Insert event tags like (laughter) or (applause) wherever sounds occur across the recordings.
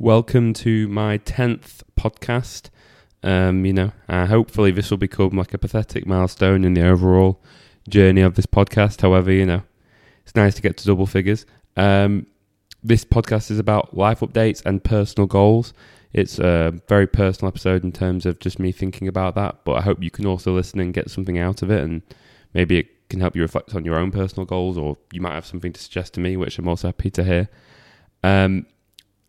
Welcome to my 10th podcast. Um, you know, uh, hopefully this will become like a pathetic milestone in the overall journey of this podcast. However, you know, it's nice to get to double figures. Um, this podcast is about life updates and personal goals. It's a very personal episode in terms of just me thinking about that, but I hope you can also listen and get something out of it and maybe it can help you reflect on your own personal goals or you might have something to suggest to me, which I'm also happy to hear. Um,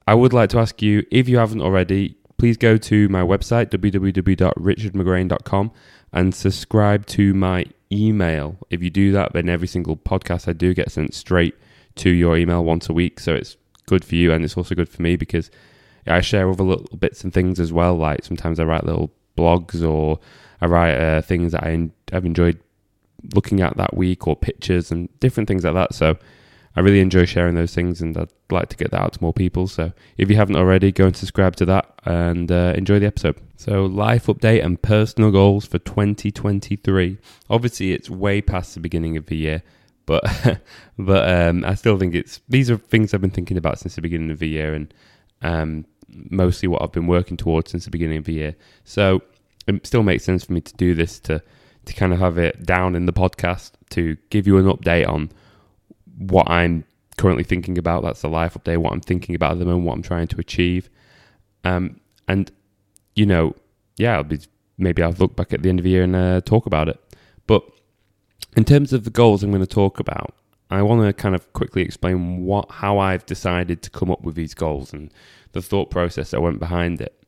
I would like to ask you, if you haven't already, please go to my website, www.richardmagrane.com, and subscribe to my email. If you do that, then every single podcast I do get sent straight to your email once a week. So it's good for you, and it's also good for me because I share other little bits and things as well. Like sometimes I write little blogs or I write uh, things that I, I've enjoyed looking at that week or pictures and different things like that. So I really enjoy sharing those things and I'd like to get that out to more people. So if you haven't already, go and subscribe to that and uh, enjoy the episode. So, life update and personal goals for 2023. Obviously, it's way past the beginning of the year, but (laughs) but um, I still think it's these are things I've been thinking about since the beginning of the year and um, mostly what I've been working towards since the beginning of the year. So, it still makes sense for me to do this to to kind of have it down in the podcast to give you an update on what I'm currently thinking about. That's the life update, what I'm thinking about at the moment, what I'm trying to achieve. Um, and, you know, yeah, I'll be, maybe I'll look back at the end of the year and uh, talk about it. But in terms of the goals I'm going to talk about, I want to kind of quickly explain what how I've decided to come up with these goals and the thought process that went behind it.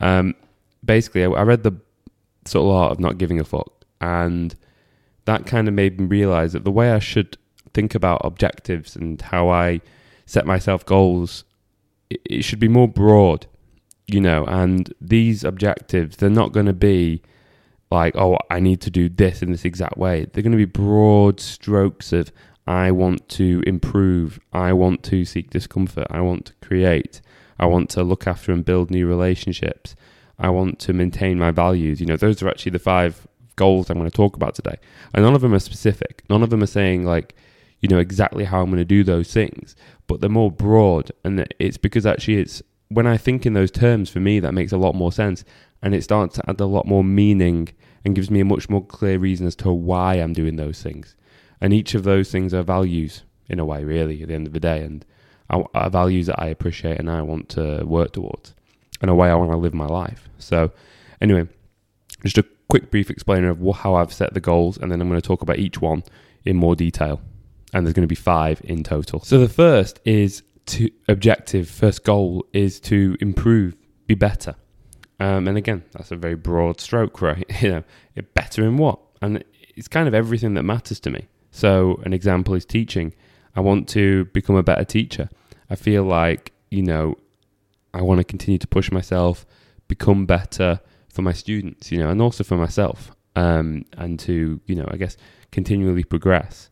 Um, basically, I, I read the Subtle Art of Not Giving a Fuck, and that kind of made me realize that the way I should think about objectives and how I set myself goals, it, should be more broad, you know. And these objectives, they're not going to be like, oh, I need to do this in this exact way. They're going to be broad strokes of I want to improve, I want to seek discomfort, I want to create, I want to look after and build new relationships, I want to maintain my values. You know, those are actually the five goals I'm going to talk about today. And none of them are specific. None of them are saying like you know exactly how I'm going to do those things, but they're more broad, and it's because actually it's when I think in those terms for me that makes a lot more sense, and it starts to add a lot more meaning and gives me a much more clear reason as to why I'm doing those things, and each of those things are values in a way, really, at the end of the day, and are values that I appreciate and I want to work towards, and a way I want to live my life. So, anyway, just a quick brief explainer of how I've set the goals, and then I'm going to talk about each one in more detail and there's going to be five in total. So the first is to objective, first goal is to improve, be better. Um, and again, that's a very broad stroke, right? (laughs) you know, better in what? And it's kind of everything that matters to me. So an example is teaching. I want to become a better teacher. I feel like, you know, I want to continue to push myself, become better for my students, you know, and also for myself. Um, and to, you know, I guess continually progress.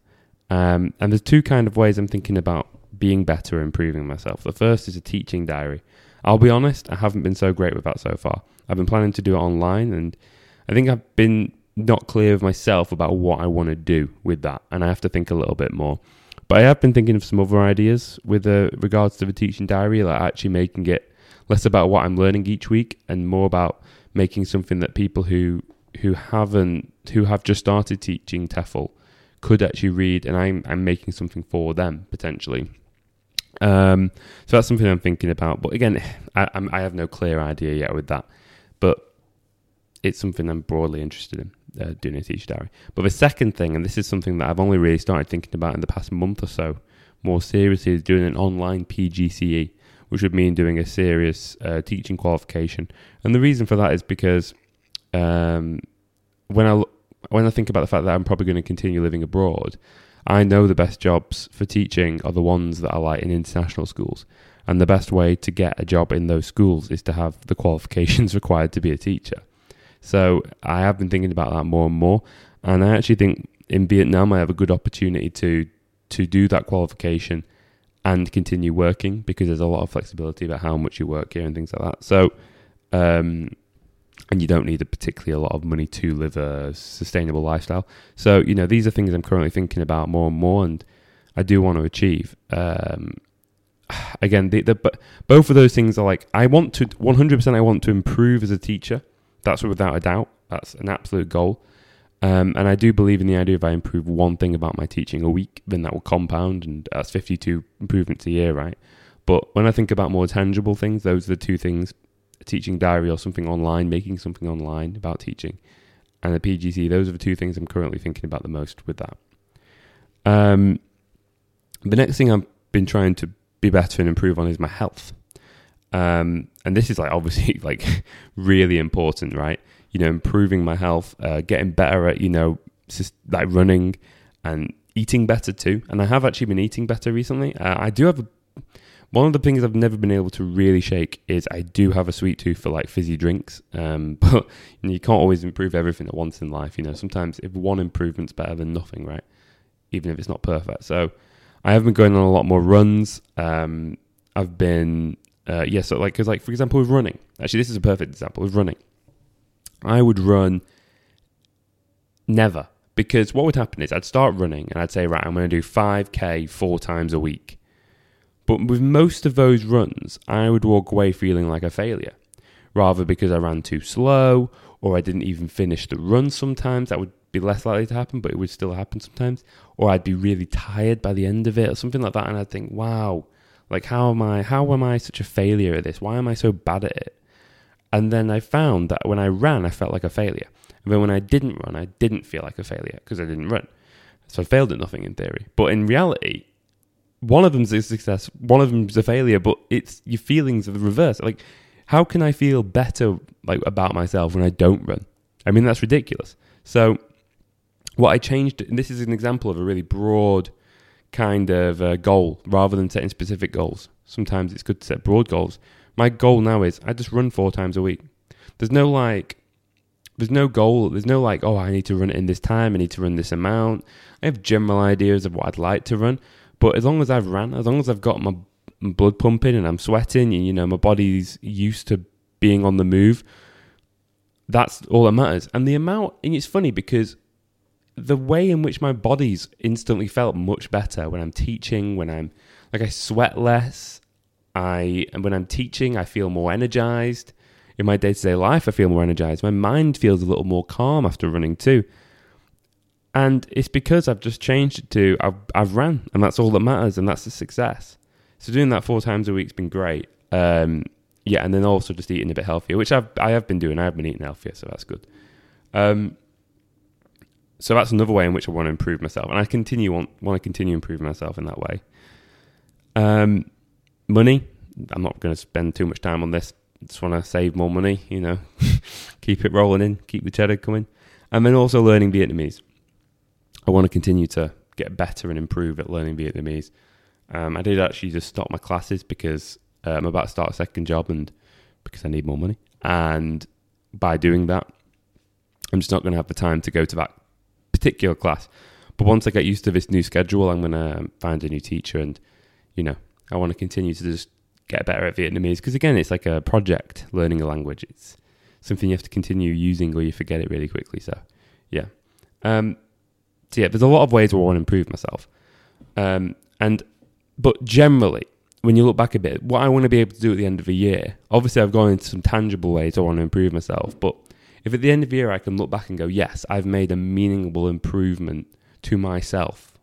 Um, and there's two kind of ways I'm thinking about being better, improving myself. The first is a teaching diary. I'll be honest, I haven't been so great with that so far. I've been planning to do it online, and I think I've been not clear with myself about what I want to do with that, and I have to think a little bit more. But I have been thinking of some other ideas with uh, regards to the teaching diary, like actually making it less about what I'm learning each week and more about making something that people who who haven't who have just started teaching TEFL could actually read, and I'm I'm making something for them potentially. Um, so that's something I'm thinking about. But again, (sighs) I, I have no clear idea yet with that. But it's something I'm broadly interested in uh, doing a teacher diary. But the second thing, and this is something that I've only really started thinking about in the past month or so, more seriously, is doing an online PGCE, which would mean doing a serious uh, teaching qualification. And the reason for that is because um, when I when I think about the fact that I'm probably going to continue living abroad, I know the best jobs for teaching are the ones that are like in international schools. And the best way to get a job in those schools is to have the qualifications (laughs) required to be a teacher. So I have been thinking about that more and more. And I actually think in Vietnam I have a good opportunity to to do that qualification and continue working because there's a lot of flexibility about how much you work here and things like that. So um, and you don't need a particularly a lot of money to live a sustainable lifestyle. So you know these are things I'm currently thinking about more and more, and I do want to achieve. Um, (sighs) again, the, the, both of those things are like I want to 100%. I want to improve as a teacher. That's without a doubt. That's an absolute goal. Um, and I do believe in the idea if I improve one thing about my teaching a week, then that will compound, and that's 52 improvements a year, right? But when I think about more tangible things, those are the two things teaching diary or something online, making something online about teaching, and the PGC, those are the two things I'm currently thinking about the most with that. Um, the next thing I've been trying to be better and improve on is my health. Um, and this is like (laughs) obviously like really important, right? You know, improving my health, uh, getting better at you know just like running and eating better too. And I have actually been eating better recently. Uh, I do have a, one of the things I've never been able to really shake is I do have a sweet tooth for like fizzy drinks. Um, (laughs) but you, know, you can't always improve everything at once in life. You know, sometimes if one improvement's better than nothing, right? Even if it's not perfect. So I have been going on a lot more runs. Um, I've been uh, yeah, so like because like for example with running. Actually, this is a perfect example with running. I would run never because what would happen is I'd start running and I'd say right, I'm going to do 5k four times a week. But with most of those runs, I would walk away feeling like a failure, rather because I ran too slow or I didn't even finish the run. Sometimes that would be less likely to happen, but it would still happen sometimes. Or I'd be really tired by the end of it, or something like that, and I'd think, "Wow, like how am I? How am I such a failure at this? Why am I so bad at it?" And then I found that when I ran, I felt like a failure, and then when I didn't run, I didn't feel like a failure because I didn't run. So I failed at nothing in theory, but in reality, one of them's a success, one of them's a failure, but it's your feelings are the reverse. Like, how can I feel better like about myself when I don't run? I mean, that's ridiculous. So what I changed, and this is an example of a really broad kind of uh, goal rather than setting specific goals. Sometimes it's good to set broad goals. My goal now is I just run four times a week. There's no like, there's no goal. There's no like, oh, I need to run it in this time. I need to run this amount. I have general ideas of what I'd like to run, but as long as I've ran, as long as I've got my blood pumping and I'm sweating, and you know my body's used to being on the move, that's all that matters. And the amount, and it's funny because the way in which my body's instantly felt much better when I'm teaching, when I'm like I sweat less, I and when I'm teaching, I feel more energized. In my day-to-day life, I feel more energized. My mind feels a little more calm after running too. And it's because I've just changed it to I've, I've ran, and that's all that matters, and that's a success. So doing that four times a week's been great. Um, yeah, and then also just eating a bit healthier, which I've I have been doing. I have been eating healthier, so that's good. Um, so that's another way in which I want to improve myself, and I continue want want to continue improving myself in that way. Um, money. I'm not going to spend too much time on this. Just want to save more money. You know, (laughs) keep it rolling in, keep the cheddar coming, and then also learning Vietnamese. I want to continue to get better and improve at learning Vietnamese. Um, I did actually just stop my classes because uh, I'm about to start a second job and because I need more money. And by doing that, I'm just not going to have the time to go to that particular class. But once I get used to this new schedule, I'm going to find a new teacher, and you know, I want to continue to just get better at Vietnamese because again, it's like a project learning a language. It's something you have to continue using, or you forget it really quickly. So, yeah. Um, so yeah, there's a lot of ways where I want to improve myself, um, and but generally, when you look back a bit, what I want to be able to do at the end of a year, obviously, I've gone into some tangible ways I want to improve myself, but if at the end of the year I can look back and go, yes, I've made a meaningful improvement to myself,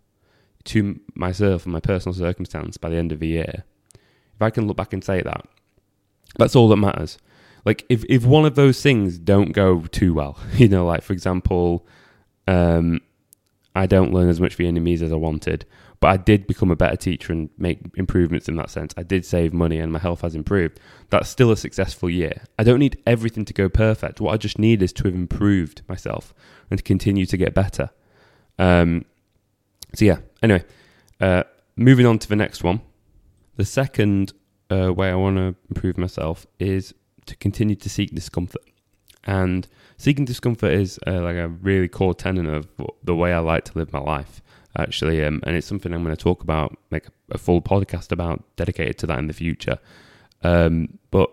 to myself and my personal circumstance by the end of the year, if I can look back and say that, that's all that matters. Like if, if one of those things don't go too well, (laughs) you know, like for example, um, I don't learn as much Vietnamese as I wanted, but I did become a better teacher and make improvements in that sense. I did save money and my health has improved. That's still a successful year. I don't need everything to go perfect. What I just need is to have improved myself and to continue to get better. Um, so, yeah, anyway, uh, moving on to the next one. The second uh, way I want to improve myself is to continue to seek discomfort. And seeking discomfort is uh, like a really core tenet of the way I like to live my life actually, um, and it's something I'm going to talk about, make a full podcast about, dedicated to that in the future. Um, but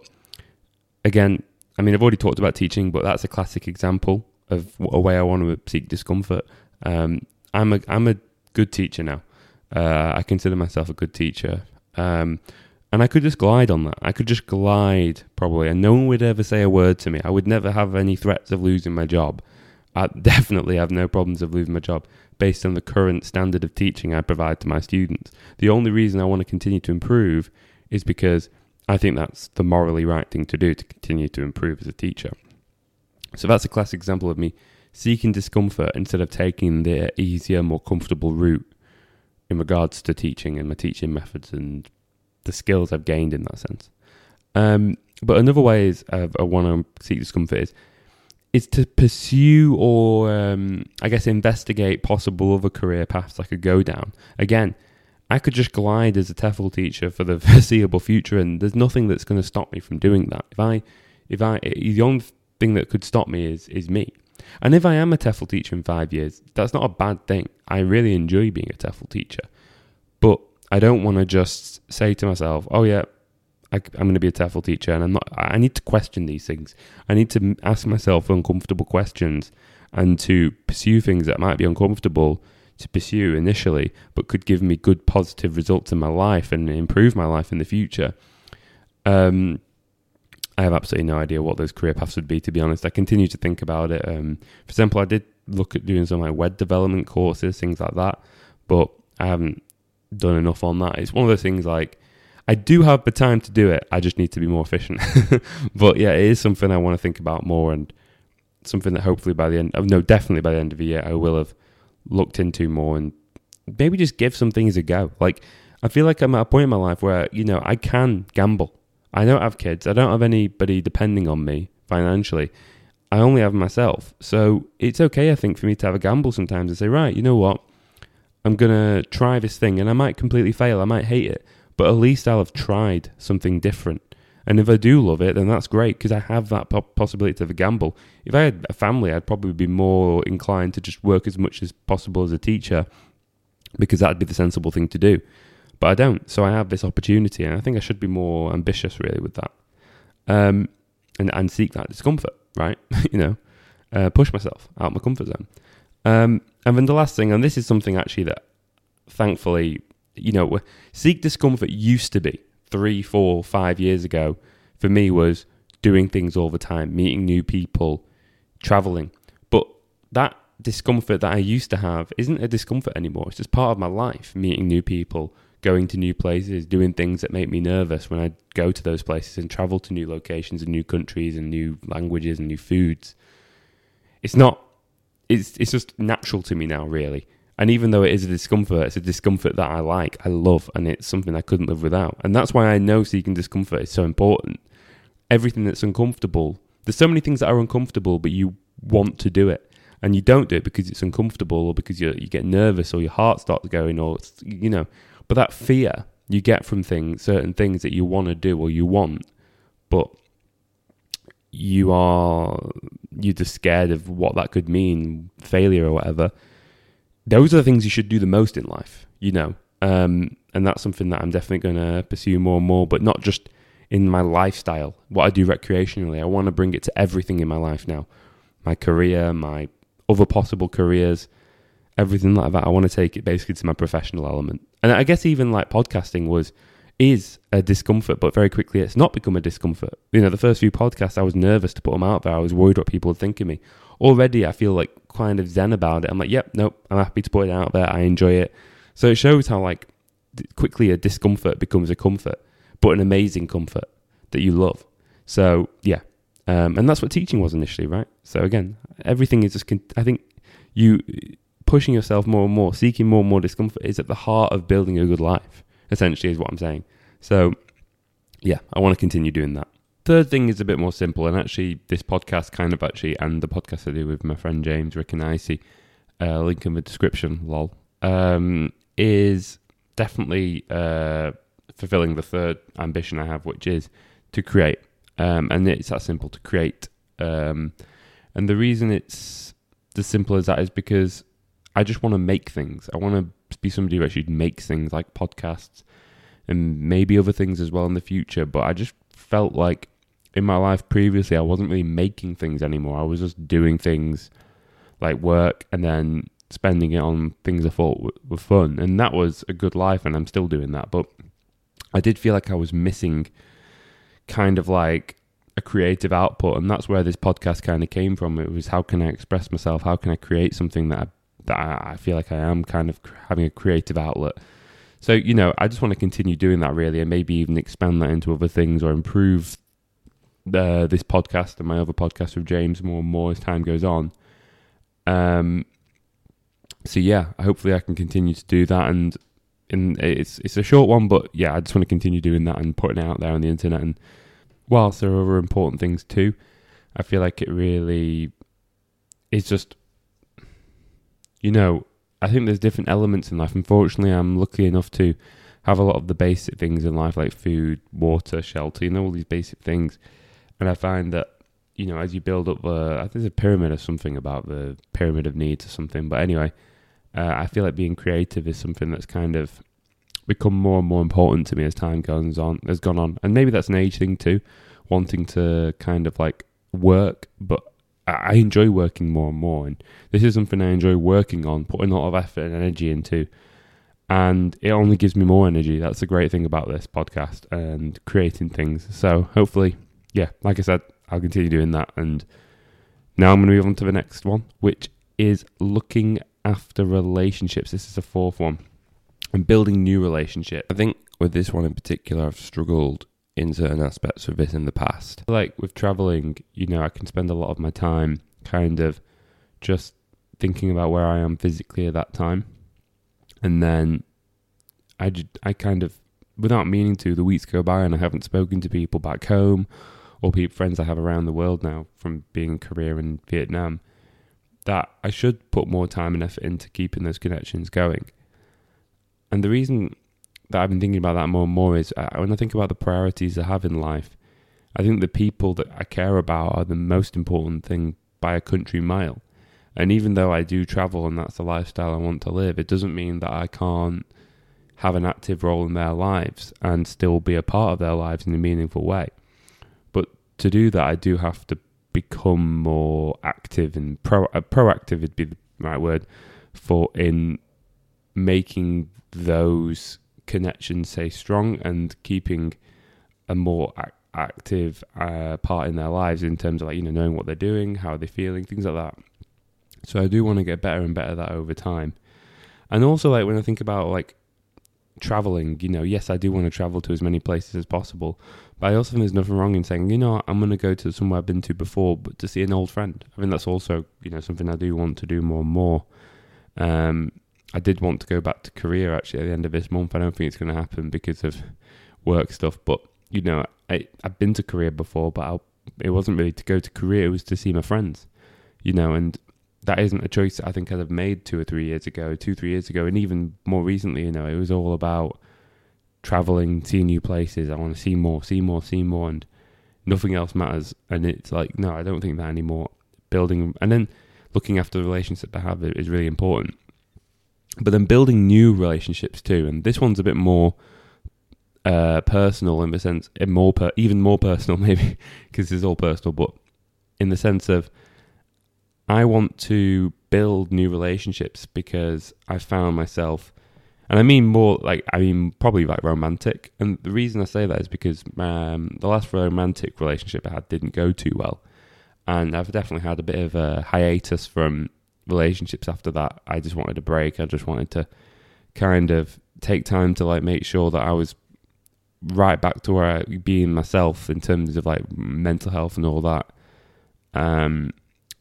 again, I mean, I've already talked about teaching, but that's a classic example of a way I want to seek discomfort. Um, I'm a I'm a good teacher now. Uh, I consider myself a good teacher. Um, and I could just glide on that. I could just glide probably, and no one would ever say a word to me. I would never have any threats of losing my job. I (laughs) definitely have no problems of losing my job based on the current standard of teaching I provide to my students. The only reason I want to continue to improve is because I think that's the morally right thing to do to continue to improve as a teacher. So that's a classic example of me seeking discomfort instead of taking the easier, more comfortable route in regards to teaching and my teaching methods and the skills I've gained in that sense. Um, but another way is uh, I want to seek discomfort is is to pursue or um, I guess investigate possible other career paths I could go down. Again, I could just glide as a TEFL teacher for the (laughs) foreseeable future, and there's nothing that's going to stop me from doing that. If I, if I, the only thing that could stop me is is me. And if I am a TEFL teacher in five years, that's not a bad thing. I really enjoy being a TEFL teacher, but I don't want to just say to myself, "Oh yeah, I, am going to be a TEFL teacher," and I'm not. I need to question these things. I need to ask myself uncomfortable questions and to pursue things that might be uncomfortable to pursue initially, but could give me good positive results in my life and improve my life in the future. Um, I have absolutely no idea what those career paths would be. To be honest, I continue to think about it. Um, for example, I did look at doing some like web development courses, things like that, but I haven't done enough on that. It's one of those things like I do have the time to do it. I just need to be more efficient. (laughs) but yeah, it is something I want to think about more and something that hopefully by the end, oh, no, definitely by the end of the year, I will have looked into more and maybe just give some things a go. Like, I feel like I'm at a point in my life where, you know, I can gamble. I don't have kids. I don't have anybody depending on me financially. I only have myself. So it's okay, I think, for me to have a gamble sometimes and say, right, you know what? I'm going to try this thing and I might completely fail. I might hate it. But at least I'll have tried something different. And if I do love it, then that's great because I have that possibility of a gamble. If I had a family, I'd probably be more inclined to just work as much as possible as a teacher because that'd be the sensible thing to do. But I don't. So I have this opportunity, and I think I should be more ambitious really with that. Um, and, and seek that discomfort, right? (laughs) you know, uh, push myself out of my comfort zone. Um, and then the last thing, and this is something actually that thankfully, you know, seek discomfort used to be three, four, five years ago for me was doing things all the time, meeting new people, traveling. But that discomfort that I used to have isn't a discomfort anymore. It's just part of my life, meeting new people, going to new places, doing things that make me nervous when I go to those places and travel to new locations and new countries and new languages and new foods. It's not it's it's just natural to me now really. And even though it is a discomfort, it's a discomfort that I like, I love, and it's something I couldn't live without. And that's why I know seeking discomfort is so important. Everything that's uncomfortable, there's so many things that are uncomfortable, but you want to do it. And you don't do it because it's uncomfortable or because you you get nervous or your heart starts going or, you know. But that fear you get from things, certain things that you want to do or you want, but you are you're just scared of what that could mean, failure or whatever those are the things you should do the most in life, you know. Um, and that's something that I'm definitely going to pursue more and more, but not just in my lifestyle, what I do recreationally. I want to bring it to everything in my life now my career, my other possible careers, everything like that. I want to take it basically to my professional element. And I guess even like podcasting was is a discomfort, but very quickly it's not become a discomfort. You know, the first few podcasts, I was nervous to put them out there. I was worried what people would think of me. Already, I feel like kind of zen about it. I'm like, yep, nope, I'm happy to put it out there. I enjoy it. So it shows how like quickly a discomfort becomes a comfort, but an amazing comfort that you love. So yeah, um, and that's what teaching was initially, right? So again, everything is just. Con- I think you pushing yourself more and more, seeking more and more discomfort is at the heart of building a good life essentially, is what I'm saying. So, yeah, I want to continue doing that. Third thing is a bit more simple, and actually, this podcast kind of actually, and the podcast I do with my friend James Rick and Icy, uh, link in the description, lol, um, is definitely uh, fulfilling the third ambition I have, which is to create. Um, and it's that simple to create. Um, and the reason it's as simple as that is because I just want to make things. I want to be somebody who actually makes things like podcasts and maybe other things as well in the future. But I just felt like in my life previously, I wasn't really making things anymore. I was just doing things like work and then spending it on things I thought were fun. And that was a good life, and I'm still doing that. But I did feel like I was missing kind of like a creative output, and that's where this podcast kind of came from. It was how can I express myself? How can I create something that I, that I feel like I am kind of having a creative outlet. So you know, I just want to continue doing that really, and maybe even expand that into other things or improve the this podcast and my other podcast with James more and more as time goes on. Um. So yeah, hopefully I can continue to do that, and and it's it's a short one, but yeah, I just want to continue doing that and putting it out there on the internet. And whilst there are other important things too, I feel like it really is just, you know, I think there's different elements in life. Unfortunately, I'm lucky enough to have a lot of the basic things in life, like food, water, shelter, you know, all these basic things. And I find that, you know, as you build up, uh, I think there's a pyramid or something about the pyramid of needs or something. But anyway, uh, I feel like being creative is something that's kind of become more and more important to me as time goes on has gone on and maybe that's an age thing too wanting to kind of like work but I enjoy working more and more and this is something I enjoy working on putting a lot of effort and energy into and it only gives me more energy. That's the great thing about this podcast and creating things. So hopefully yeah like I said I'll continue doing that and now I'm going to move on to the next one which is looking after relationships. This is the fourth one. And building new relationships. I think with this one in particular, I've struggled in certain aspects of this in the past. Like with traveling, you know, I can spend a lot of my time kind of just thinking about where I am physically at that time. And then I, I kind of, without meaning to, the weeks go by and I haven't spoken to people back home or people, friends I have around the world now from being in Korea and Vietnam that I should put more time and effort into keeping those connections going. And the reason that I've been thinking about that more and more is uh, when I think about the priorities I have in life, I think the people that I care about are the most important thing by a country mile. And even though I do travel and that's the lifestyle I want to live, it doesn't mean that I can't have an active role in their lives and still be a part of their lives in a meaningful way. But to do that, I do have to become more active and pro uh, proactive would be the right word for in making those connections stay strong and keeping a more ac- active uh, part in their lives in terms of like you know knowing what they're doing, how they're feeling, things like that. So I do want to get better and better at that over time. And also like when I think about like traveling, you know, yes, I do want to travel to as many places as possible, but I also think there's nothing wrong in saying, you know, I'm going to go to somewhere I've been to before, but to see an old friend. I think that's also, you know, something I do want to do more and more. Um, I did want to go back to Korea actually at the end of this month. I don't think it's going to happen because of work stuff. But you know, I I've been to Korea before, but I, it wasn't really to go to Korea. It was to see my friends. You know, and that isn't a choice that I think I'd have made two or three years ago, two three years ago, and even more recently. You know, it was all about traveling, seeing new places. I want to see more, see more, see more, and nothing else matters. And it's like, no, I don't think that anymore. Building and then looking after the relationship I have is really important but then building new relationships too. And this one's a bit more uh, personal in the sense, more per, even more personal (laughs) maybe because it's all personal, but in the sense of I want to build new relationships because I found myself, and I mean more like I mean probably like romantic. And the reason I say that is because um, the last romantic relationship I had didn't go too well, and I've definitely had a bit of a hiatus from relationships after that. I just wanted a break. I just wanted to kind of take time to like make sure that I was right back to where I being myself in terms of like mental health and all that. Um,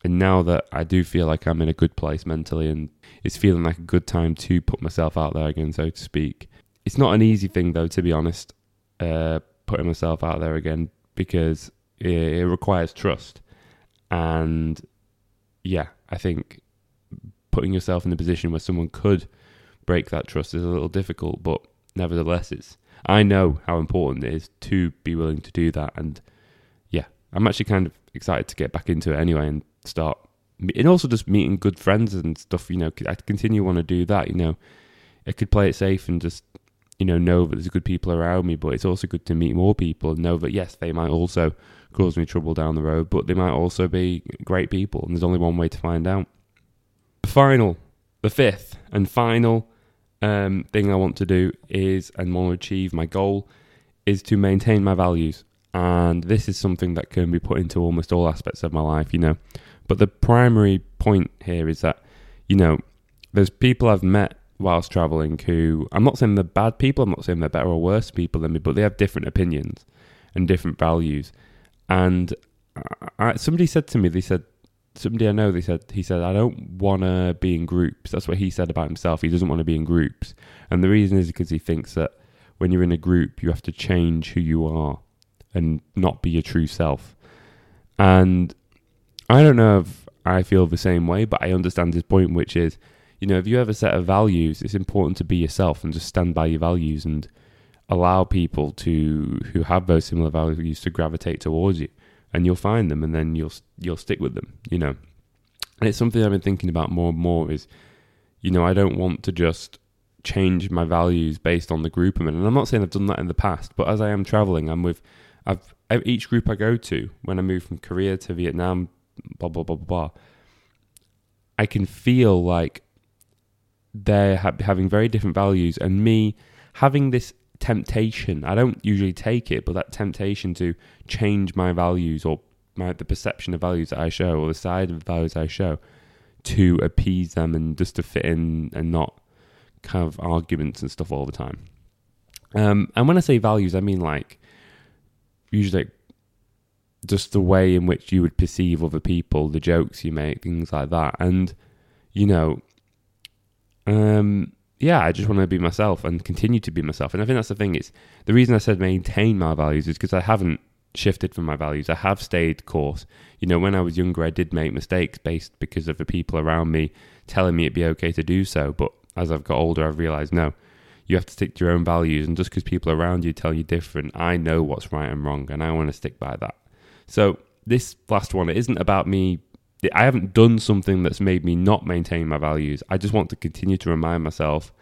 and now that I do feel like I'm in a good place mentally and it's feeling like a good time to put myself out there again, so to speak. It's not an easy thing though, to be honest, uh, putting myself out there again because it, it requires trust. And yeah, I think putting yourself in a position where someone could break that trust is a little difficult, but nevertheless, it's I know how important it is to be willing to do that, and yeah, I'm actually kind of excited to get back into it anyway and start, and also just meeting good friends and stuff. You know, I continue want to do that. You know, I could play it safe and just you know know that there's good people around me, but it's also good to meet more people and know that yes, they might also cause me trouble down the road, but they might also be great people, and there's only one way to find out final, the fifth and final um, thing I want to do is and want to achieve my goal is to maintain my values. And this is something that can be put into almost all aspects of my life, you know. But the primary point here is that, you know, there's people I've met whilst traveling who I'm not saying they're bad people, I'm not saying they're better or worse people than me, but they have different opinions and different values. And I, somebody said to me, they said, somebody I know, they said, he said, I don't want to be in groups. That's what he said about himself. He doesn't want to be in groups. And the reason is because he thinks that when you're in a group, you have to change who you are and not be your true self. And I don't know if I feel the same way, but I understand his point, which is, you know, if you have a set of values, it's important to be yourself and just stand by your values and allow people to who have those similar values to gravitate towards you, and you'll find them, and then you'll you'll stick with them. You know, and it's something I've been thinking about more and more. Is you know, I don't want to just change my values based on the group I'm in, and I'm not saying I've done that in the past, but as I am traveling, I'm with I've each group I go to when I move from Korea to Vietnam, blah blah blah blah. blah I can feel like they're ha- having very different values, and me having this temptation. I don't usually take it, but that temptation to change my values or my, the perception of values that I show or the side of values I show to appease them and just to fit in and not have arguments and stuff all the time. Um, and when I say values, I mean like usually just the way in which you would perceive other people, the jokes you make, things like that. And you know, um, yeah, I just want to be myself and continue to be myself. And I think that's the thing. It's the reason I said maintain my values is because I haven't shifted from my values. I have stayed course. You know, when I was younger, I did make mistakes based because of the people around me telling me it'd be okay to do so. But as I've got older, I've realized no, you have to stick to your own values. And just because people around you tell you different, I know what's right and wrong, and I want to stick by that. So this last one, it isn't about me I haven't done something that's made me not maintain my values. I just want to continue to remind myself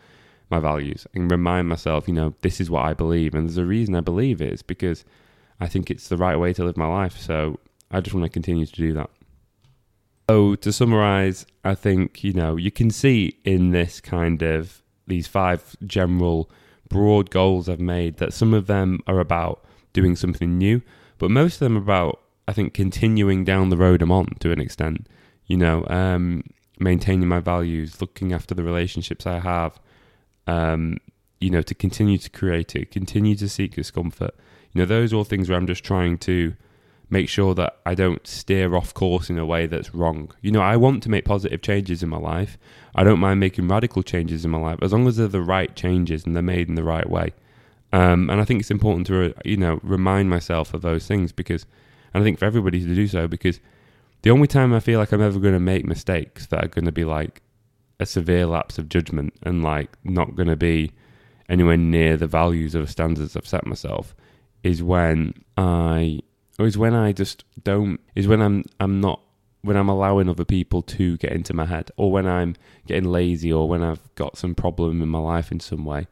my values and remind myself, you know, this is what I believe. And there's a reason I believe it. It's because I think it's the right way to live my life. So I just want to continue to do that. So to summarize, I think, you know, you can see in this kind of these five general broad goals I've made that some of them are about doing something new, but most of them are about I think continuing down the road I'm on to an extent, you know, um, maintaining my values, looking after the relationships I have, um, you know, to continue to create it, continue to seek discomfort. You know, those are all things where I'm just trying to make sure that I don't steer off course in a way that's wrong. You know, I want to make positive changes in my life. I don't mind making radical changes in my life as long as they're the right changes and they're made in the right way. Um, and I think it's important to, you know, remind myself of those things because and I think for everybody to do so because the only time I feel like I'm ever going to make mistakes that are going to be like a severe lapse of judgment and like not going to be anywhere near the values or the standards I've set myself is when I is when I just don't is when I'm I'm not when I'm allowing other people to get into my head or when I'm getting lazy or when I've got some problem in my life in some way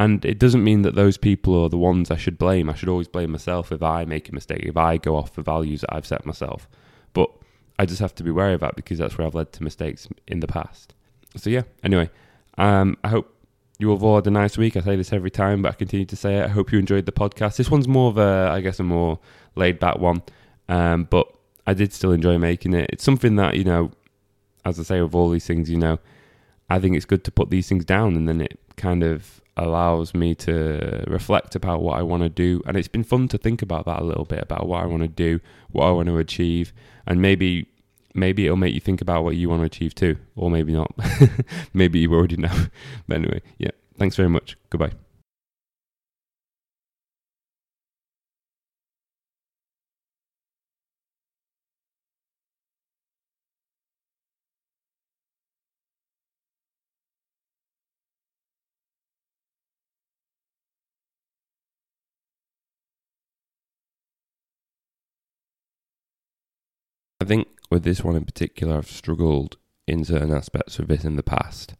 and it doesn't mean that those people are the ones I should blame. I should always blame myself if I make a mistake, if I go off the values that I've set myself. But I just have to be wary of that because that's where I've led to mistakes in the past. So yeah, anyway, um, I hope you all had a nice week. I say this every time, but I continue to say it. I hope you enjoyed the podcast. This one's more of a, I guess, a more laid back one, um, but I did still enjoy making it. It's something that, you know, as I say with all these things, you know, I think it's good to put these things down and then it kind of allows me to reflect about what I want to do. And it's been fun to think about that a little bit about what I want to do, what I want to achieve, and maybe maybe it'll make you think about what you want to achieve too, or maybe not. (laughs) maybe you already know. (laughs) but anyway, yeah. Thanks very much. Goodbye. With this one in particular, I've struggled in certain aspects of it in the past.